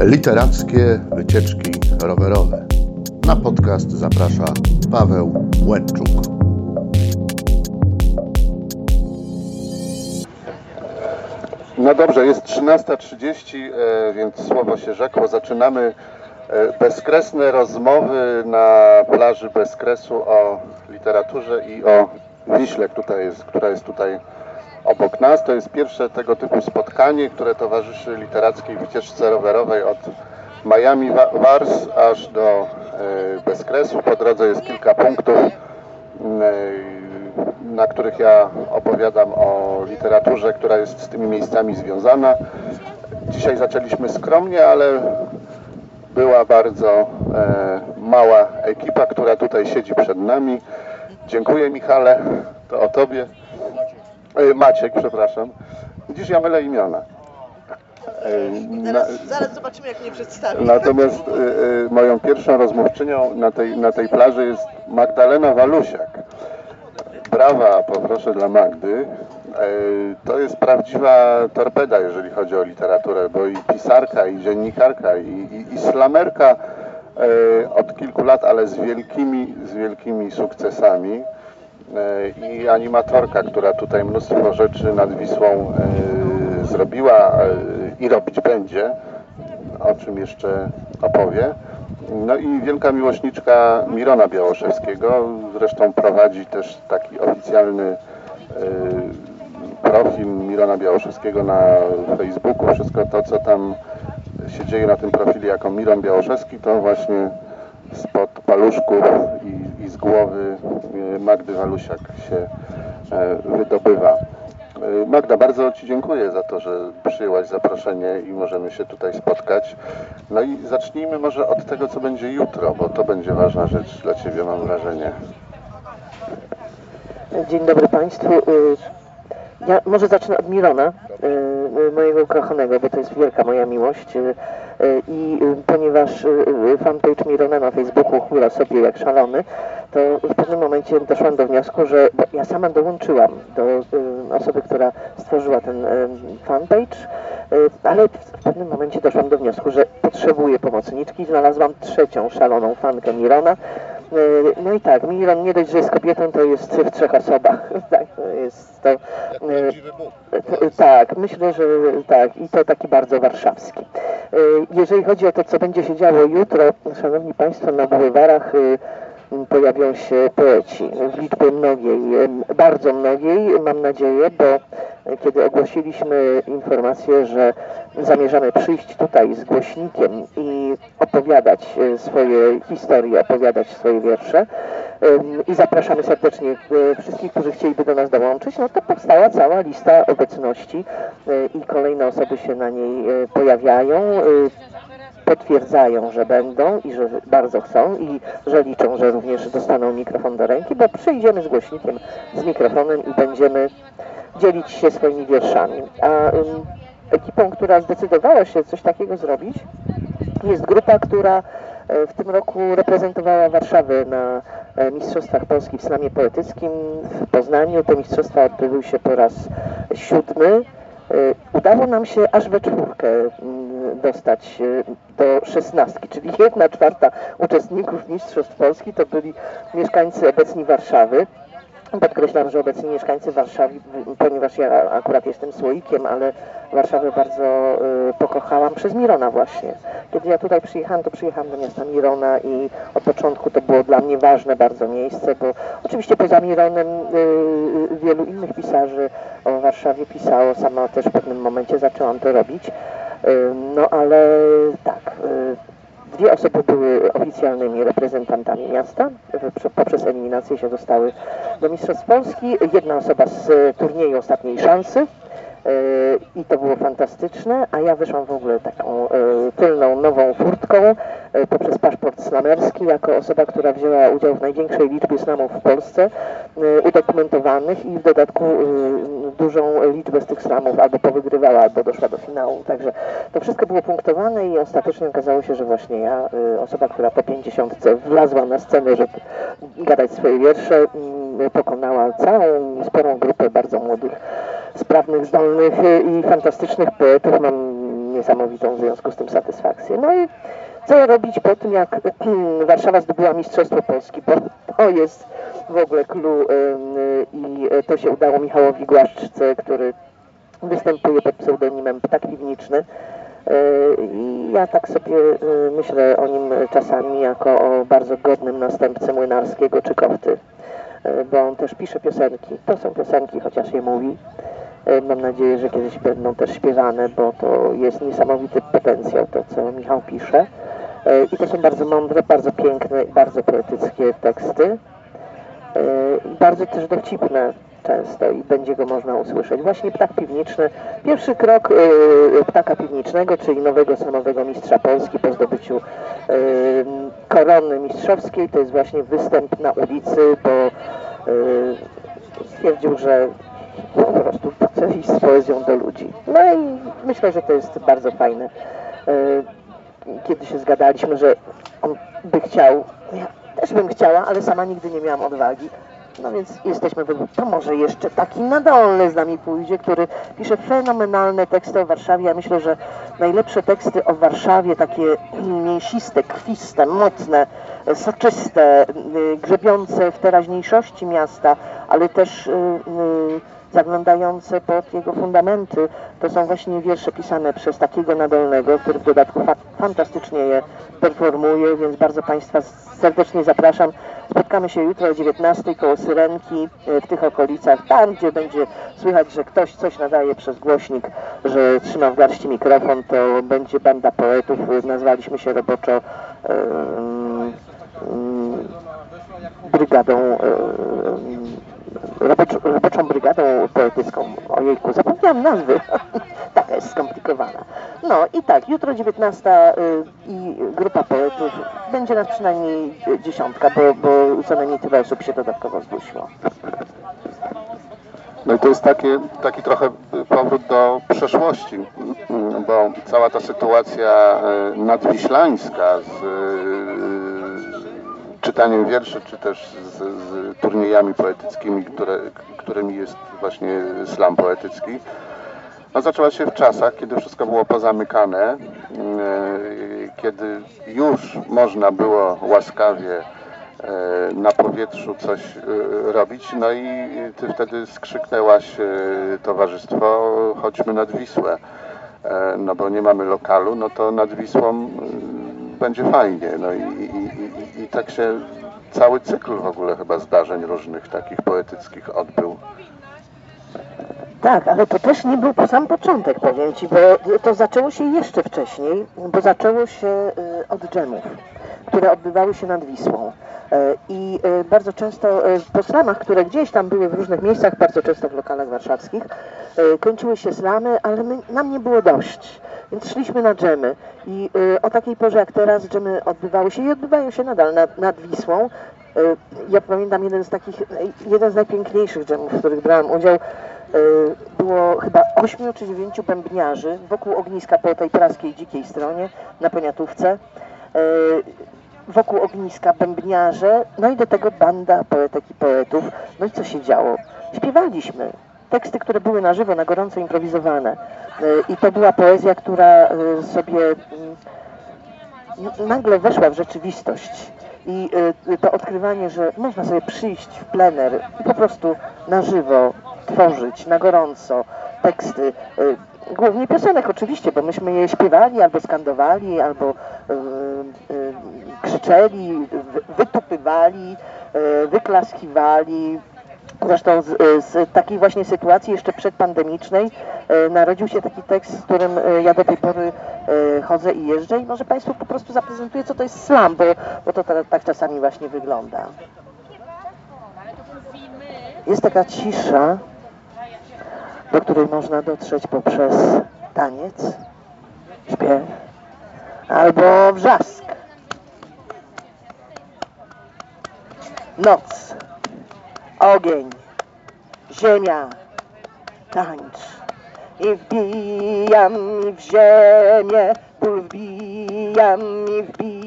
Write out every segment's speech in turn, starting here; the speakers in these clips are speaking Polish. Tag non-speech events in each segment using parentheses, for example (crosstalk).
Literackie wycieczki rowerowe. Na podcast zaprasza Paweł Łęczuk. No dobrze, jest 13.30, e, więc słowo się rzekło. Zaczynamy e, bezkresne rozmowy na plaży Bezkresu o literaturze i o Wiśle, która jest, która jest tutaj obok nas. To jest pierwsze tego typu spotkanie, które towarzyszy literackiej wycieczce rowerowej od Miami Wars aż do e, Bezkresu. Po drodze jest kilka punktów, na których ja opowiadam o literaturze, która jest z tymi miejscami związana. Dzisiaj zaczęliśmy skromnie, ale była bardzo e, mała ekipa, która tutaj siedzi przed nami. Dziękuję Michale, to o Tobie. E, Maciek, przepraszam. Widzisz, ja mylę imiona. E, zaraz, zaraz zobaczymy, jak mnie przedstawi. Natomiast e, moją pierwszą rozmówczynią na tej, na tej plaży jest Magdalena Walusiak. Brawa, poproszę dla Magdy. To jest prawdziwa torpeda, jeżeli chodzi o literaturę, bo i pisarka, i dziennikarka, i, i, i slamerka od kilku lat, ale z wielkimi, z wielkimi sukcesami. E, i animatorka, która tutaj mnóstwo rzeczy nad Wisłą e, zrobiła e, i robić będzie, o czym jeszcze opowie. No i wielka miłośniczka Mirona Białoszewskiego, zresztą prowadzi też taki oficjalny profil Mirona Białoszewskiego na Facebooku. Wszystko to, co tam się dzieje na tym profilu jako Miron Białoszewski, to właśnie spod paluszków i, i z głowy Magdy Walusiak się e, wydobywa. E, Magda, bardzo Ci dziękuję za to, że przyjęłaś zaproszenie i możemy się tutaj spotkać. No i zacznijmy może od tego, co będzie jutro, bo to będzie ważna rzecz dla Ciebie, mam wrażenie. Dzień dobry Państwu. Ja może zacznę od Mirona, mojego ukochanego, bo to jest wielka moja miłość. I y, ponieważ y, y, fanpage Mirona na Facebooku chmura sobie jak szalony, to w pewnym momencie doszłam do wniosku, że ja sama dołączyłam do osoby, która stworzyła ten fanpage, ale w pewnym momencie doszłam do wniosku, że potrzebuję pomocniczki. Znalazłam trzecią szaloną fankę Mirona, no i tak, Miron nie dość, że jest kobietą, to jest w trzech osobach. (laughs) Tak, jest to, tak, myślę, że tak i to taki bardzo warszawski. Jeżeli chodzi o to, co będzie się działo jutro, Szanowni Państwo, na bulwarach pojawią się poeci. W liczbie mnogiej, bardzo mnogiej, mam nadzieję, bo kiedy ogłosiliśmy informację, że zamierzamy przyjść tutaj z głośnikiem i opowiadać e, swoje historie, opowiadać swoje wiersze i zapraszamy serdecznie e, wszystkich, którzy chcieliby do nas dołączyć, no to powstała cała lista obecności e, i kolejne osoby się na niej pojawiają potwierdzają, że będą i że bardzo chcą i że liczą, że również dostaną mikrofon do ręki, bo przyjdziemy z głośnikiem, z mikrofonem i będziemy dzielić się swoimi wierszami. A ekipą, która zdecydowała się coś takiego zrobić, jest grupa, która e, w tym roku reprezentowała Warszawę na e, Mistrzostwach Polski w Slamie Poetyckim w Poznaniu. Te mistrzostwa odbyły się po raz siódmy. E, udało nam się aż we czwórkę dostać do szesnastki, czyli jedna czwarta uczestników Mistrzostw Polski to byli mieszkańcy obecni Warszawy. Podkreślam, że obecni mieszkańcy Warszawy, ponieważ ja akurat jestem słoikiem, ale Warszawę bardzo y, pokochałam przez Mirona właśnie. Kiedy ja tutaj przyjechałam, to przyjechałam do miasta Mirona i od początku to było dla mnie ważne bardzo miejsce, bo oczywiście poza Mironem y, y, wielu innych pisarzy o Warszawie pisało, sama też w pewnym momencie zaczęłam to robić. No ale tak, dwie osoby były oficjalnymi reprezentantami miasta, poprzez eliminację się dostały do Mistrzostw Polski, jedna osoba z turnieju ostatniej szansy, i to było fantastyczne, a ja wyszłam w ogóle taką tylną, nową furtką poprzez paszport slamerski jako osoba, która wzięła udział w największej liczbie slamów w Polsce, udokumentowanych i w dodatku dużą liczbę z tych slamów albo powygrywała, albo doszła do finału. Także to wszystko było punktowane i ostatecznie okazało się, że właśnie ja, osoba, która po pięćdziesiątce wlazła na scenę, żeby gadać swoje wiersze, pokonała całą sporą grupę bardzo młodych sprawnych, zdolnych i fantastycznych poetów. Mam niesamowitą w związku z tym satysfakcję. No i co robić po tym, jak Warszawa zdobyła Mistrzostwo Polski, bo to jest w ogóle clue i to się udało Michałowi Głaszczce, który występuje pod pseudonimem Ptak Piwniczny. Yy, I ja tak sobie yy, myślę o nim czasami jako o bardzo godnym następcy Młynarskiego czy Kofty, bo on też pisze piosenki. To są piosenki, chociaż je mówi. Mam nadzieję, że kiedyś będą też śpiewane, bo to jest niesamowity potencjał, to co Michał pisze. Yy, I to są bardzo mądre, bardzo piękne, bardzo poetyckie teksty. I bardzo też dowcipne często i będzie go można usłyszeć. Właśnie Ptak Piwniczny, pierwszy krok yy, Ptaka Piwnicznego, czyli nowego slamowego mistrza Polski po zdobyciu korony mistrzowskiej, to jest właśnie występ na ulicy, bo stwierdził, że po prostu chce iść z poezją do ludzi. No i myślę, że to jest bardzo fajne. Kiedy się zgadaliśmy, że on by chciał, ja też bym chciała, ale sama nigdy nie miałam odwagi. No więc jesteśmy, dwóch. to może jeszcze taki nadolny z nami pójdzie, który pisze fenomenalne teksty o Warszawie. Ja myślę, że najlepsze teksty o Warszawie, takie mięsiste, krwiste, mocne, soczyste, y, grzebiące w teraźniejszości miasta, ale też y, y, zaglądające pod jego fundamenty, to są właśnie wiersze pisane przez takiego Nadolnego, który w dodatku fa fantastycznie je performuje, więc bardzo Państwa serdecznie zapraszam. Spotkamy się jutro o 19 koło Syrenki e, w tych okolicach, tam gdzie będzie słychać, że ktoś coś nadaje przez głośnik, że trzyma w garści mikrofon, to będzie banda poetów, nazwaliśmy się roboczo em, em, brygadą em, roboczo, roboczą brygadą poetycką. Ojejku, zapomniałam nazwy. (laughs) Taka jest skomplikowana. No i tak, jutro 19 y, i grupa poetów. Będzie nas przynajmniej y, dziesiątka, bo, bo co najmniej tyle osób się dodatkowo zgłosiło. No i to jest takie, taki trochę powrót do przeszłości, bo cała ta sytuacja e, nadwiślańska z e, czytaniem wierszy, czy też z turniejami poetyckimi, które, którymi jest właśnie slam poetycki, no, zaczęła się w czasach, kiedy wszystko było pozamykane, e, kiedy już można było łaskawie e, na powietrzu coś e, robić, no i ty wtedy skrzyknęłaś towarzystwo, chodźmy nad Wisłę, no bo nie mamy lokalu, no to nad Wisłą mm, będzie fajnie, no i, i, i, i tak się cały cykl w ogóle chyba zdarzeń różnych takich poetyckich odbył. Tak, ale to też nie był sam początek, powiem Ci, bo to zaczęło się jeszcze wcześniej, bo zaczęło się y, od dżemów, które odbywały się nad Wisłą. E, I e, bardzo często e, po slamach, które gdzieś tam były w różnych miejscach, bardzo często w lokalach warszawskich, kończyły się slamy, ale my, nam nie było dość. Więc szliśmy na dżemy i o takiej porze jak teraz dżemy odbywały się i odbywają się nadal nad, nad Wisłą. Ja pamiętam jeden z takich, jeden z najpiękniejszych dżemów, w których brałem udział. Było chyba ośmiu czy dziewięciu bębniarzy wokół ogniska po tej praskiej dzikiej stronie na Poniatówce. Wokół ogniska bębniarze, no i do tego banda poetek i poetów. No i co się działo? Śpiewaliśmy teksty, które były na żywo, na gorąco improwizowane. E, I to była poezja, która e, sobie mm, nagle weszła w rzeczywistość. I y, to odkrywanie, że można sobie przyjść w plener i po prostu na żywo tworzyć, na gorąco teksty, y, głównie piosenek oczywiście, bo myśmy je śpiewali albo skandowali, albo y, y, krzyczeli, wy- wytupywali, y, wyklaskiwali, Zresztą z, z takiej właśnie sytuacji jeszcze przedpandemicznej e, narodził się taki tekst, z którym e, ja do tej pory e, chodzę i jeżdżę i może Państwu po prostu zaprezentuję, co to jest slam, bo, bo to ta, tak czasami właśnie wygląda. Jest taka cisza, do której można dotrzeć poprzez taniec, śpiew albo wrzask. Noc ogień, ziemia, tańcz. I wbijam w ziemię, ból wbijam mi, wbijam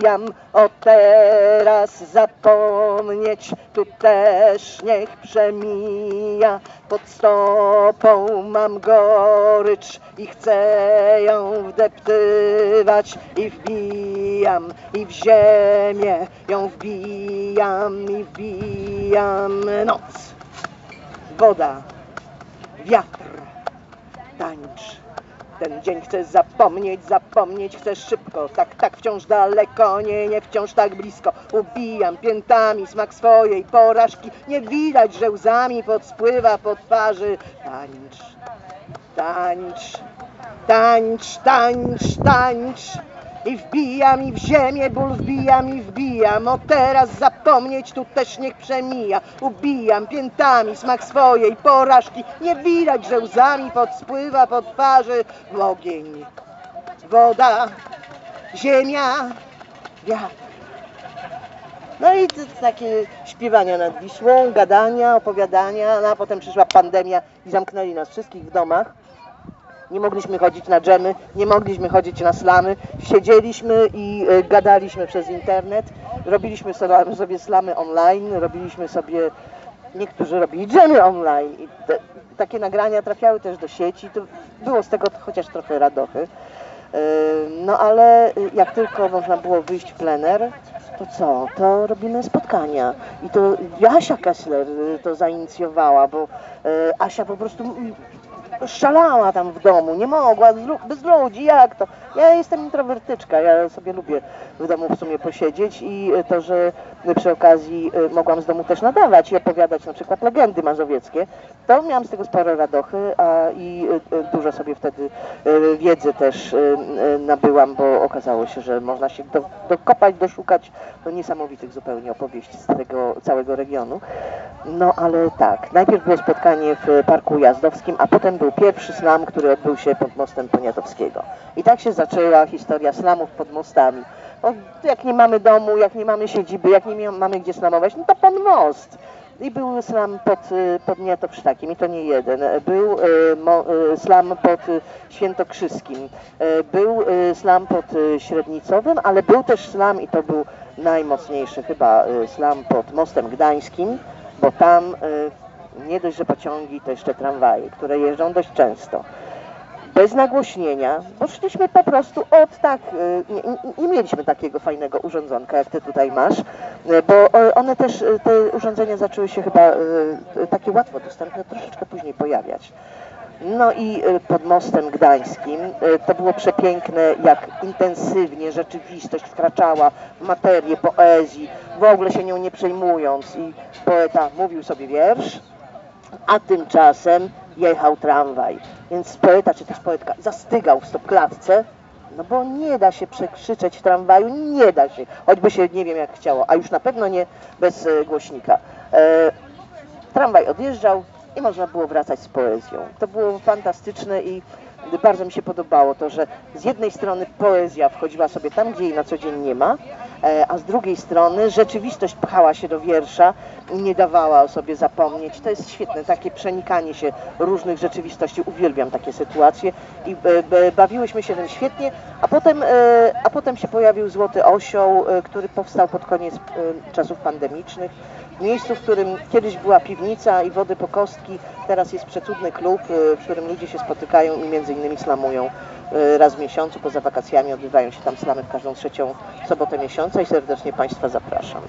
wbijam, o teraz zapomnieć, tu też niech przemija. Pod stopą mam gorycz i chcę ją wdeptywać i wbijam i w ziemię ją wbijam i wbijam noc, woda, wiatr, tańcz. Ten dzień chcę zapomnieć, zapomnieć chcę szybko, tak, tak wciąż daleko, nie, nie wciąż tak blisko. Ubijam piętami smak swojej porażki, nie widać, że łzami podspływa po twarzy. Tańcz, tańcz, tańcz, tańcz, tańcz. I wbijam i w ziemię ból wbijam i wbijam. O teraz zapomnieć tu też niech przemija. Ubijam piętami smak swojej porażki. Nie widać, że łzami podspływa po twarzy. Ogień Woda, ziemia, wiatr. No i takie śpiewania nad Wisłą, gadania, opowiadania, no a potem przyszła pandemia i zamknęli nas wszystkich w domach. Nie mogliśmy chodzić na dżemy, nie mogliśmy chodzić na slamy. Siedzieliśmy i e, gadaliśmy przez internet. Robiliśmy so- sobie slamy online, robiliśmy sobie, niektórzy robili dżemy online. I te, takie nagrania trafiały też do sieci. To było z tego chociaż trochę radochy. E, No ale y, jak tylko można było wyjść w plener, to co? To robimy spotkania. I to Asia Kessler to zainicjowała, bo Asia po prostu szalała tam w domu, nie mogła, bez ludzi, jak to? Ja jestem introwertyczka, ja sobie lubię w domu w sumie posiedzieć i y, to, że przy okazji y, mogłam z domu też nadawać i opowiadać na przykład legendy mazowieckie, to miałam z tego sporo radochy a, i y, dużo sobie wtedy wiedzy też nabyłam, bo okazało się, że można się do, dokopać, doszukać do niesamowitych zupełnie opowieści z tego całego regionu. No ale tak, najpierw było spotkanie w Parku Jazdowskim, a potem był pierwszy slam, który odbył się pod mostem Poniatowskiego. I tak się zaczęła historia slamów pod mostami. No, jak nie mamy domu, jak nie mamy siedziby, jak nie mamy gdzie slamować, no to pod most. I był slam pod, y, pod Niatowsztakiem i to nie jeden. Był y, mo, y, slam pod Świętokrzyskim. Był slam pod Średnicowym, ale był też slam i to był najmocniejszy chyba slam pod Mostem Gdańskim, bo tam nie dość, że pociągi, to jeszcze tramwaje, które jeżdżą dość często bez nagłośnienia, bo szliśmy po prostu od tak, y, nie, nie, mieliśmy takiego fajnego urządzonka, jak ty tutaj masz, y, bo y, one też, te urządzenia zaczęły się chyba takie łatwo dostępne troszeczkę później pojawiać. No i pod mostem gdańskim to było przepiękne, jak intensywnie rzeczywistość wkraczała w materię poezji, w ogóle się nią nie przejmując i poeta mówił sobie wiersz, a tymczasem jechał tramwaj. Więc poeta czy też poetka zastygał w stopklatce, no bo nie da się przekrzyczeć w tramwaju, nie da się, choćby się nie wiem jak chciało, a już na pewno nie bez e, głośnika. E, tramwaj odjeżdżał i można było wracać z poezją. To było fantastyczne i bardzo mi się podobało to, że z jednej strony poezja wchodziła sobie tam, gdzie jej na co dzień nie ma, e, a z drugiej strony rzeczywistość pchała się do wiersza i nie dawała o sobie zapomnieć. To jest świetne, takie przenikanie się różnych rzeczywistości. Uwielbiam takie sytuacje i e, bawiłyśmy się tym świetnie, a potem, e, a potem się pojawił Złoty Osioł, który powstał pod koniec czasów pandemicznych. Miejscu, w którym kiedyś była piwnica i wody po kostki, teraz jest przecudny klub, e, w którym ludzie się spotykają i między innymi slamują e, raz w miesiącu. Poza wakacjami odbywają się tam slamy w każdą trzecią sobotę miesiąca i serdecznie Państwa zapraszam.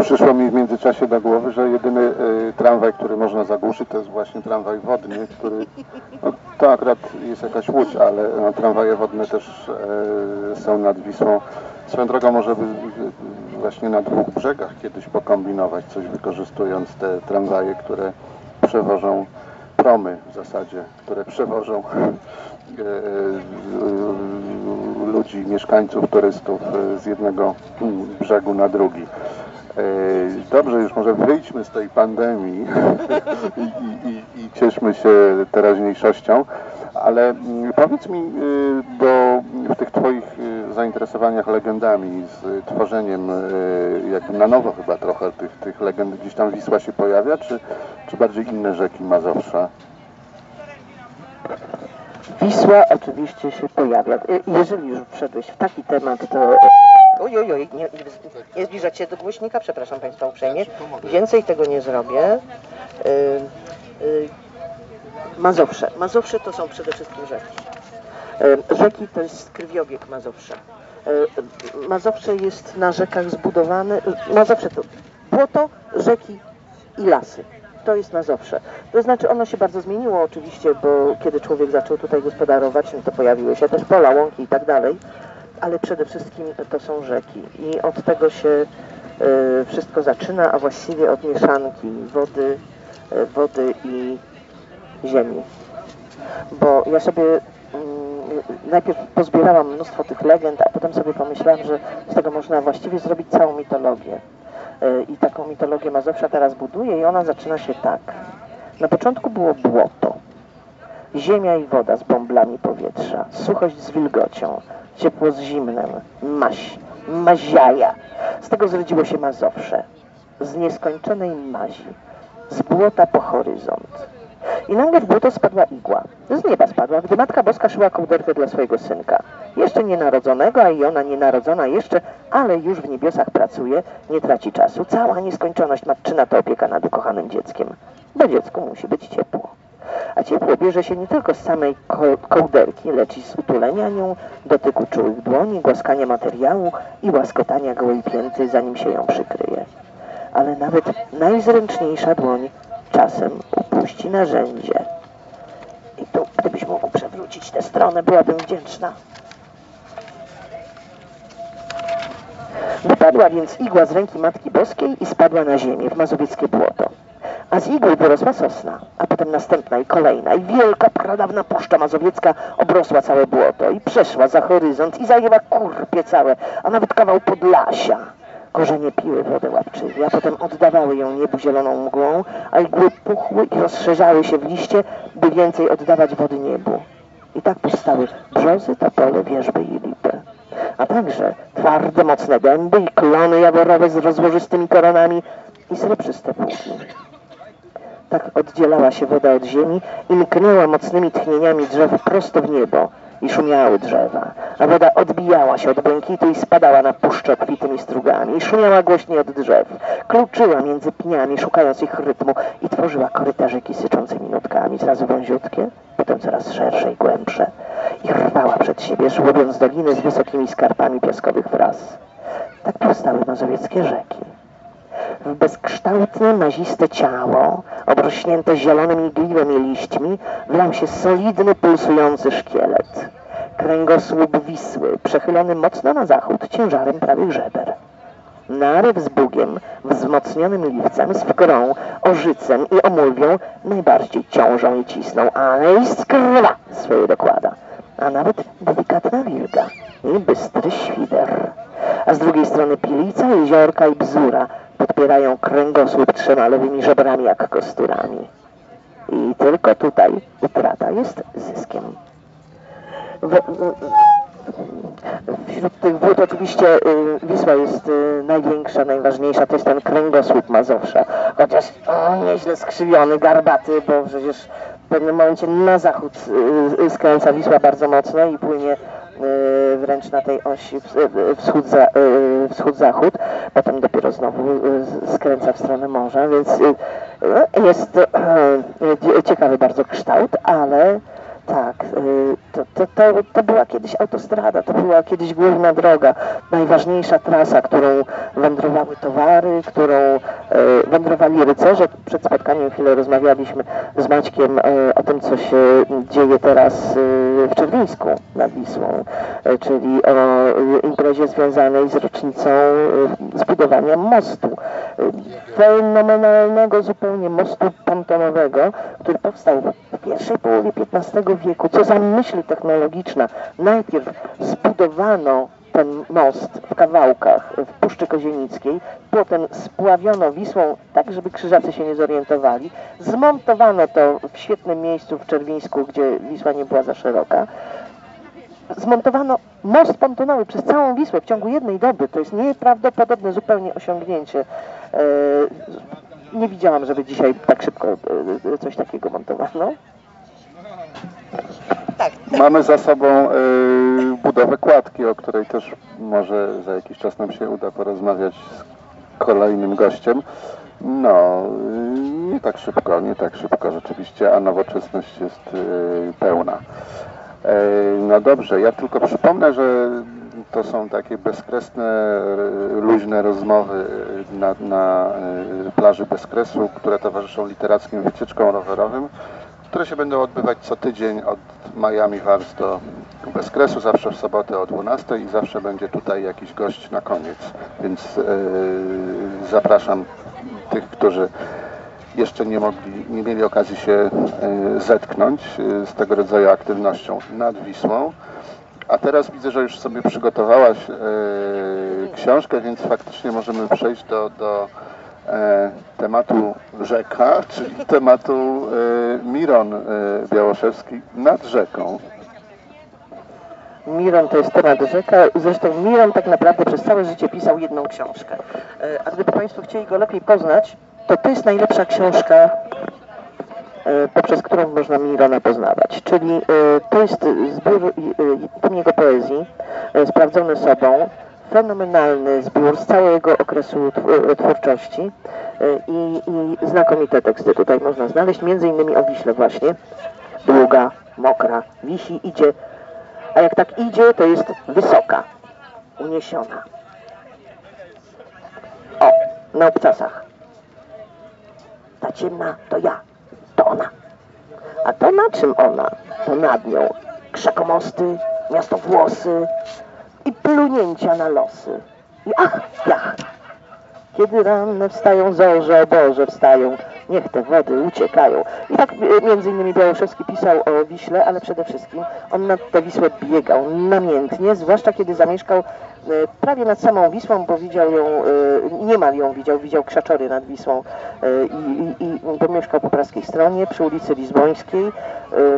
Przyszło mi w międzyczasie do głowy, że jedyny y, tramwaj, który można zagłuszyć, to jest właśnie tramwaj wodny, który, no, to akurat jest jakaś łódź, ale no, tramwaje wodne też y, są nad Wisłą. Swoją drogą może by y, właśnie na dwóch brzegach kiedyś pokombinować coś, wykorzystując te tramwaje, które przewożą promy w zasadzie, które przewożą e, e, ludzi, mieszkańców, turystów e, z jednego brzegu na drugi. Dobrze, już może wyjdźmy z tej pandemii (laughs) i, i, i, cieszmy się teraźniejszością, ale mm, powiedz mi, bo w tych Twoich zainteresowaniach legendami, z tworzeniem y, jakby na nowo chyba trochę tych, tych legend, gdzieś tam Wisła się pojawia, czy, czy bardziej inne rzeki Mazowsza? Wisła oczywiście się pojawia. E, Jeżeli już wszedłeś w taki temat, to... Oj, oj, oj, nie, nie zbliżać się do głośnika, przepraszam Państwa uprzejmie. Więcej tego nie zrobię. Y, Mazowsze. Mazowsze to są przede wszystkim rzeki. Y, Rzeki to jest krwiobieg Mazowsza. Y, Mazowsze jest na rzekach zbudowane, y, Mazowsze to błoto, rzeki i lasy. To jest Mazowsze. To znaczy ono się bardzo zmieniło oczywiście, bo kiedy człowiek zaczął tutaj gospodarować, no to pojawiły się też pola, łąki i tak dalej, ale przede wszystkim to są rzeki i od tego się wszystko zaczyna, a właściwie od mieszanki wody, wody i ziemi. Bo ja sobie najpierw pozbierałam mnóstwo tych legend, a potem sobie pomyślałam, że z tego można właściwie zrobić całą mitologię. Y, I taką mitologię Mazowsza teraz buduję i ona zaczyna się tak. Na początku było błoto, ziemia i woda z bąblami powietrza, suchość z wilgocią, ciepło z zimnem, maś, maziaja. Z tego zrodziło się Mazowsze, z nieskończonej mazi, z błota po horyzont. I nagle w błoto spadła igła. Z nieba spadła, gdy Matka Boska szyła kołderkę dla swojego synka. Jeszcze nienarodzonego, a i ona nienarodzona jeszcze, ale już w niebiosach pracuje, nie traci czasu. Cała nieskończoność matczyna to opieka nad ukochanym dzieckiem. Bo dziecku musi być ciepło. A ciepło bierze się nie tylko z samej ko- kołderki, lecz i z utulenia nią, dotyku czułych dłoni, głaskania materiału i łaskotania gołej pięty, zanim się ją przykryje. Ale nawet najzręczniejsza dłoń czasem upuści narzędzie. I tu, gdybyś mógł przewrócić tę stronę, byłabym wdzięczna. Wypadła więc igła z ręki Matki Boskiej i spadła na ziemię w mazowieckie błoto. A z igły wyrosła sosna, a potem następna i kolejna i wielka, pradawna puszcza mazowiecka obrosła całe błoto i przeszła za horyzont i zajęła kurpie całe, a nawet kawał Podlasia. Korzenie piły wodę łapczywie, a potem oddawały ją niebu zieloną mgłą, a igły puchły i rozszerzały się w liście, by więcej oddawać wody niebu. I tak powstały brzozy, topole, wierzby i lipy. A także twarde, mocne dęby i klony jaworowe z rozłożystymi koronami i srebrzyste płuki. Tak oddzielała się woda od ziemi i mknęła mocnymi tchnieniami drzew prosto w niebo i szumiały drzewa, a woda odbijała się od błękitu i spadała na puszczę obfitymi strugami. I szumiała głośniej od drzew, kluczyła między pniami, szukając ich rytmu i tworzyła koryta rzeki syczącymi nutkami, coraz wąziutkie, potem coraz szersze i głębsze. I rwała przed siebie, żłobiąc doliny z wysokimi skarpami piaskowych wraz. Tak powstały mazowieckie rzeki. W bezkształtne, maziste ciało, obrośnięte zielonymi gliwem i liśćmi, wlał się solidny, pulsujący szkielet. Kręgosłup Wisły, przechylony mocno na zachód ciężarem prawie żeber. Naryw z Bugiem, wzmocnionym liwcem, z wgrą, ożycem i omulwią najbardziej ciążą i cisną, ale i skrywa swoje dokłada. A nawet delikatna wilga i bystry świder. A z drugiej strony pilica, jeziorka i bzura podpierają kręgosłup trzema lewymi żebrami jak kosturami. I tylko tutaj utrata jest zyskiem. W, w, wśród tych wód oczywiście y, Wisła jest y, największa, najważniejsza, to jest ten kręgosłup Mazowsza. Chociaż o, nieźle skrzywiony, garbaty, bo przecież w pewnym momencie na zachód y, skręca Wisła bardzo mocno i płynie wręcz na tej osi y, wschód-za- y, wschód-zachód, potem dopiero znowu y, skręca w stronę morza, więc y, y, jest y, ciekawy bardzo kształt, ale tak, y, to, to, to, to była kiedyś autostrada, to była kiedyś główna droga, najważniejsza trasa, którą wędrowały towary, którą y, wędrowali rycerze. Przed spotkaniem chwilę rozmawialiśmy z Maćkiem y, o tym, co się dzieje teraz w Czerwińsku nad Wisłą, czyli o imprezie związanej z rocznicą zbudowania mostu. Fenomenalnego zupełnie mostu pontonowego, który powstał w pierwszej połowie XV wieku. Co za myśl technologiczna. Najpierw zbudowano ten most w kawałkach w Puszczy Kozienickiej, potem spławiono Wisłą tak, żeby krzyżacy się nie zorientowali, zmontowano to w świetnym miejscu w Czerwińsku, gdzie Wisła nie była za szeroka, zmontowano most pontonowy przez całą Wisłę w ciągu jednej doby. To jest nieprawdopodobne zupełnie osiągnięcie. E, nie widziałam, żeby dzisiaj tak szybko e, coś takiego montowano. Tak. Mamy za sobą e, budowę kładki, o której też może za jakiś czas nam się uda porozmawiać z kolejnym gościem. No, e, nie tak szybko, nie tak szybko rzeczywiście, a nowoczesność jest e, pełna. E, No dobrze, ja tylko przypomnę, że to są takie bezkresne, e, luźne rozmowy na, na plaży Bezkresu, które towarzyszą literackim wycieczkom rowerowym, które się będą odbywać co tydzień od Miami Wars do Bezkresu, zawsze w sobotę o 12 i zawsze będzie tutaj jakiś gość na koniec, więc e, zapraszam tych, którzy jeszcze nie mogli, nie mieli okazji się e, zetknąć e, z tego rodzaju aktywnością nad Wisłą. A teraz widzę, że już sobie przygotowałaś książkę, więc faktycznie możemy przejść do, do tematu rzeka, czyli tematu e, Miron e, Białoszewski nad rzeką. Miron to jest temat rzeka. Zresztą Miron tak naprawdę przez całe życie pisał jedną książkę. E, A gdyby Państwo chcieli go lepiej poznać, to to jest najlepsza książka, e, poprzez którą można Mirona poznawać. Czyli e, to jest zbiór e, tom jego poezji, e, sprawdzony sobą, fenomenalny zbiór z całego okresu tw- twórczości e, i, i znakomite teksty tutaj można znaleźć, między innymi o Wiśle właśnie. Długa, mokra, wisi, idzie a jak tak idzie, to jest wysoka, uniesiona. O, na obcasach. Ta ciemna to ja, to ona. A to na czym ona? To nad nią. Krzakomosty, miasto włosy plunięcia na losy. I ach, jach. Kiedy ranne wstają zorze, Boże wstają, niech te wody uciekają. I tak e, między innymi Białoszewski pisał o Wiśle, ale przede wszystkim on nad tę Wisłę biegał namiętnie, zwłaszcza kiedy zamieszkał prawie nad samą Wisłą, bo widział ją, e, niemal ją widział, widział krzaczory nad Wisłą e, i, i, i bo mieszkał po praskiej stronie, przy ulicy Lizbońskiej,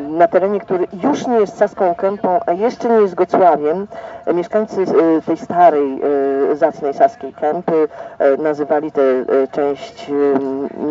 na terenie, który już nie jest Saską Kępą, a jeszcze nie jest Gocławiem. Mieszkańcy tej starej, zacnej Saskiej Kępy nazywali tę część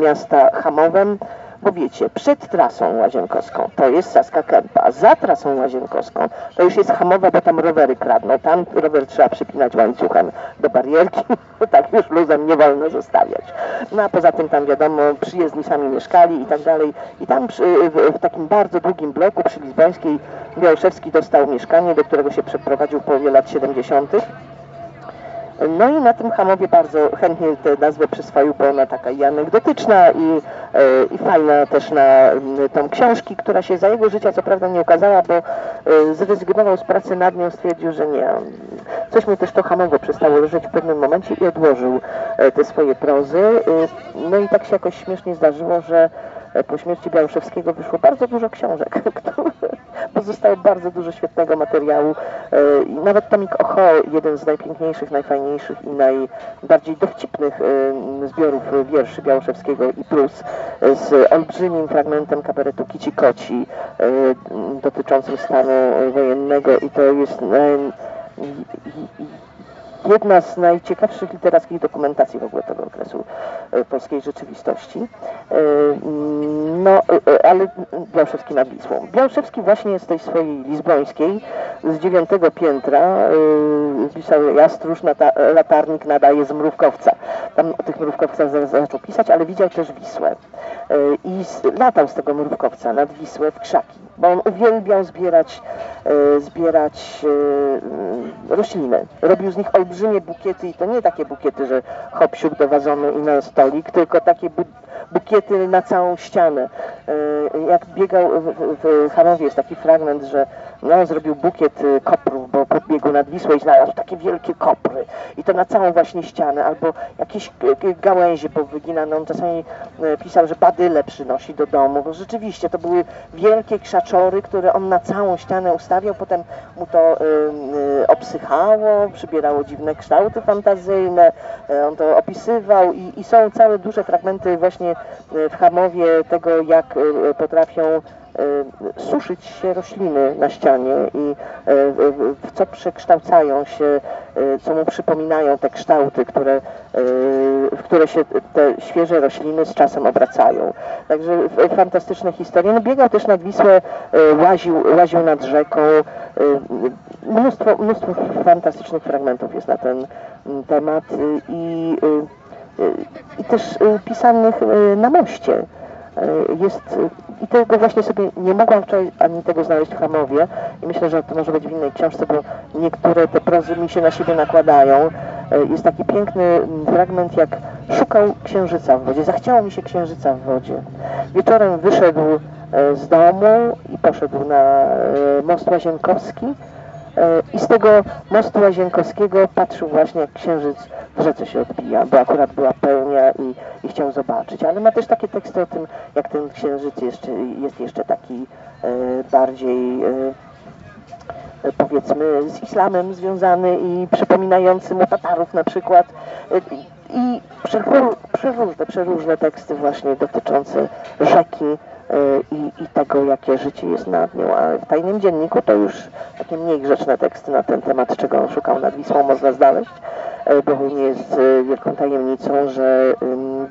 miasta Hamowem, bo wiecie, przed trasą łazienkowską to jest Saska Kępa, za trasą łazienkowską to już jest Hamowa, bo tam rowery kradną, tam rower trzeba przypinać łańcuchem do barierki, (laughs) bo tak już luzem nie wolno zostawiać. No a poza tym tam wiadomo, przyjezdni sami mieszkali i tak dalej i tam przy, w, w takim bardzo długim bloku przy Lizbońskiej Białoszewski dostał mieszkanie, do którego się przeprowadził w połowie lat 70. No i na tym Hamowie bardzo chętnie tę nazwę przyswoił, bo ona taka i anegdotyczna i, e, i fajna też na tą książki, która się za jego życia co prawda nie ukazała, bo e, zrezygnował z pracy nad nią, stwierdził, że nie. Coś mu też to Hamowo przestało leżeć w pewnym momencie i odłożył e, te swoje prozy. No i tak się jakoś śmiesznie zdarzyło, że po śmierci Białoszewskiego wyszło bardzo dużo książek, (laughs) które pozostało bardzo dużo świetnego materiału. E, nawet tomik Oho, jeden z najpiękniejszych, najfajniejszych i najbardziej dowcipnych e, zbiorów wierszy Białoszewskiego i plus e, z olbrzymim fragmentem kabaretu Kici Koci dotyczącym stanu wojennego i to jest jedna z najciekawszych literackich dokumentacji w ogóle tego okresu e, polskiej rzeczywistości. E, mm, No, e, ale Białszewski nad Wisłą. Białszewski właśnie z tej swojej lizbońskiej, z dziewiątego piętra, pisał Jastróż, nata, latarnik nadaje z mrówkowca. Tam o tych mrówkowcach zaczął pisać, ale widział też Wisłę. I latał z tego mrówkowca nad Wisłę w krzaki, bo on uwielbiał zbierać, zbierać rośliny. Robił z nich olbrzymie bukiety i to nie takie bukiety, że hop siup do i na stolik, tylko takie bu bukiety na całą ścianę. E, Jak biegał w, w, Hamowie jest taki fragment, że no, zrobił bukiet e, koprów, bo podbiegł nad Wisłą i znalazł takie wielkie kopry. I to na całą właśnie ścianę, albo jakieś e, e, gałęzie powyginane. On czasami pisał, że badyle przynosi do domu, bo rzeczywiście to były wielkie krzaczory, które on na całą ścianę ustawiał, potem mu to obsychało, przybierało dziwne kształty fantazyjne, on to opisywał. I, i są całe duże fragmenty właśnie w Hamowie tego, jak potrafią suszyć się rośliny na ścianie i e, w co przekształcają się, e, co mu przypominają te kształty, które, w które się te świeże rośliny z czasem obracają. Także fantastyczne historie. No, biegał też nad Wisłę, łaził, łaził nad rzeką. Mnóstwo, mnóstwo fantastycznych fragmentów jest na ten mm, temat i, i też pisanych na moście. Jest, I tego właśnie sobie nie mogłam wczoraj ani tego znaleźć w Hamowie i myślę, że to może być w innej książce, bo niektóre te prozy mi się na siebie nakładają. E, Jest taki piękny fragment, jak szukał księżyca w wodzie. Zachciało mi się księżyca w wodzie. Wieczorem wyszedł e, z domu i poszedł na e, most Łazienkowski I z tego mostu Łazienkowskiego patrzył właśnie jak księżyc rzece się odbija, bo akurat była pełnia i, i chciał zobaczyć. Ale ma też takie teksty o tym, jak ten księżyc jeszcze, jest jeszcze taki e, bardziej e, powiedzmy z islamem związany i przypominający mu Tatarów na przykład. E, I przeróż- przeróżne, przeróżne teksty właśnie dotyczące rzeki i, i tego, jakie życie jest nad nią. A w tajnym dzienniku to już takie mniej grzeczne teksty na ten temat, czego on szukał nad Wisłą, można znaleźć, e, bo nie jest e, wielką tajemnicą, że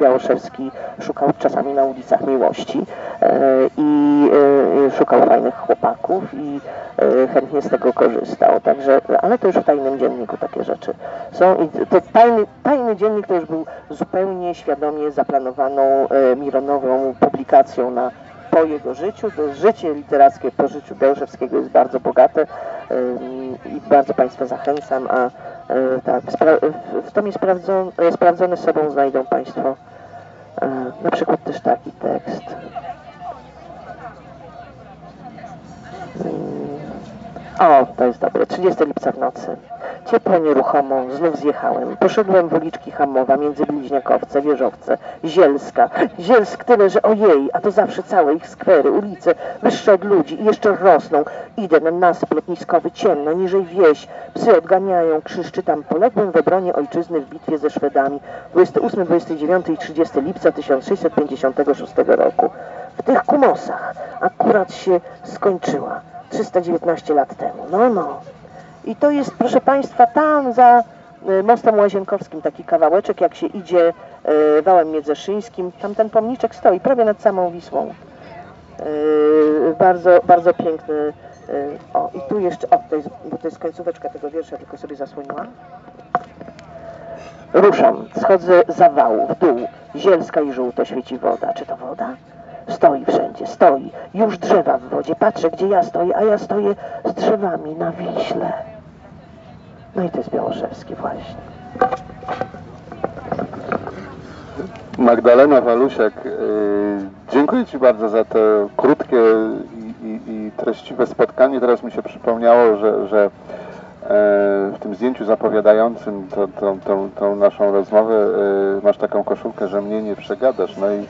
Białoszewski szukał czasami na ulicach miłości e, i e, szukał fajnych chłopaków i chętnie z tego korzystał. Także, ale to już w tajnym dzienniku takie rzeczy są. I to tajny, tajny dziennik to już był zupełnie świadomie zaplanowaną Mironową publikacją na po jego życiu. Życie literackie po życiu Białoszewskiego jest bardzo bogate i bardzo Państwa zachęcam, a e, tak, w, tomie sprawdzon, e, sprawdzone sobą znajdą Państwo e, na przykład też taki tekst. O, to jest dobre. 30 lipca w nocy. Ciepło nieruchomo, znów zjechałem. Poszedłem w uliczki Hamowa, między Bliźniakowce, Wieżowce, Zielska. Zielsk tyle, że ojej, a to zawsze całe ich skwery, ulice, wyższe od ludzi i jeszcze rosną. Idę na nasyp lotniskowy, ciemno, niżej wieś. Psy odganiają, krzyż czytam. Poległem w obronie ojczyzny w bitwie ze Szwedami 28, 29 i 30 lipca 1656 roku. W tych kumosach akurat się skończyła. 319 lat temu. No, no. I to jest, proszę Państwa, tam za e, mostem Łazienkowskim taki kawałeczek, jak się idzie e, wałem miedzeszyńskim, tam ten pomniczek stoi prawie nad samą Wisłą. E, bardzo, bardzo piękny. O, i tu jeszcze, o, to jest, bo to jest końcóweczka tego wiersza, tylko sobie zasłoniłam. Ruszam, schodzę za wału, w dół, zielska i żółto świeci woda. Czy to woda? Stoi wszędzie, stoi. Już drzewa w wodzie. Patrzę, gdzie ja stoję, a ja stoję z drzewami na Wiśle. No i to jest Białoszewski właśnie. Magdalena Walusiak, yy, dziękuję Ci bardzo za to krótkie i, i, i treściwe spotkanie. Teraz mi się przypomniało, że, że e, w tym zdjęciu zapowiadającym to, tą, tą, tą naszą rozmowę e, masz taką koszulkę, że mnie nie przegadasz. No i,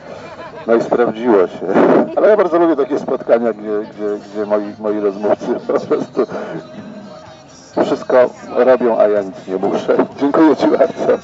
no i sprawdziło się. Ale ja bardzo lubię takie spotkania, gdzie, gdzie, gdzie moi, moi rozmówcy po prostu wszystko robią, a ja nic nie muszę. Dziękuję Ci bardzo.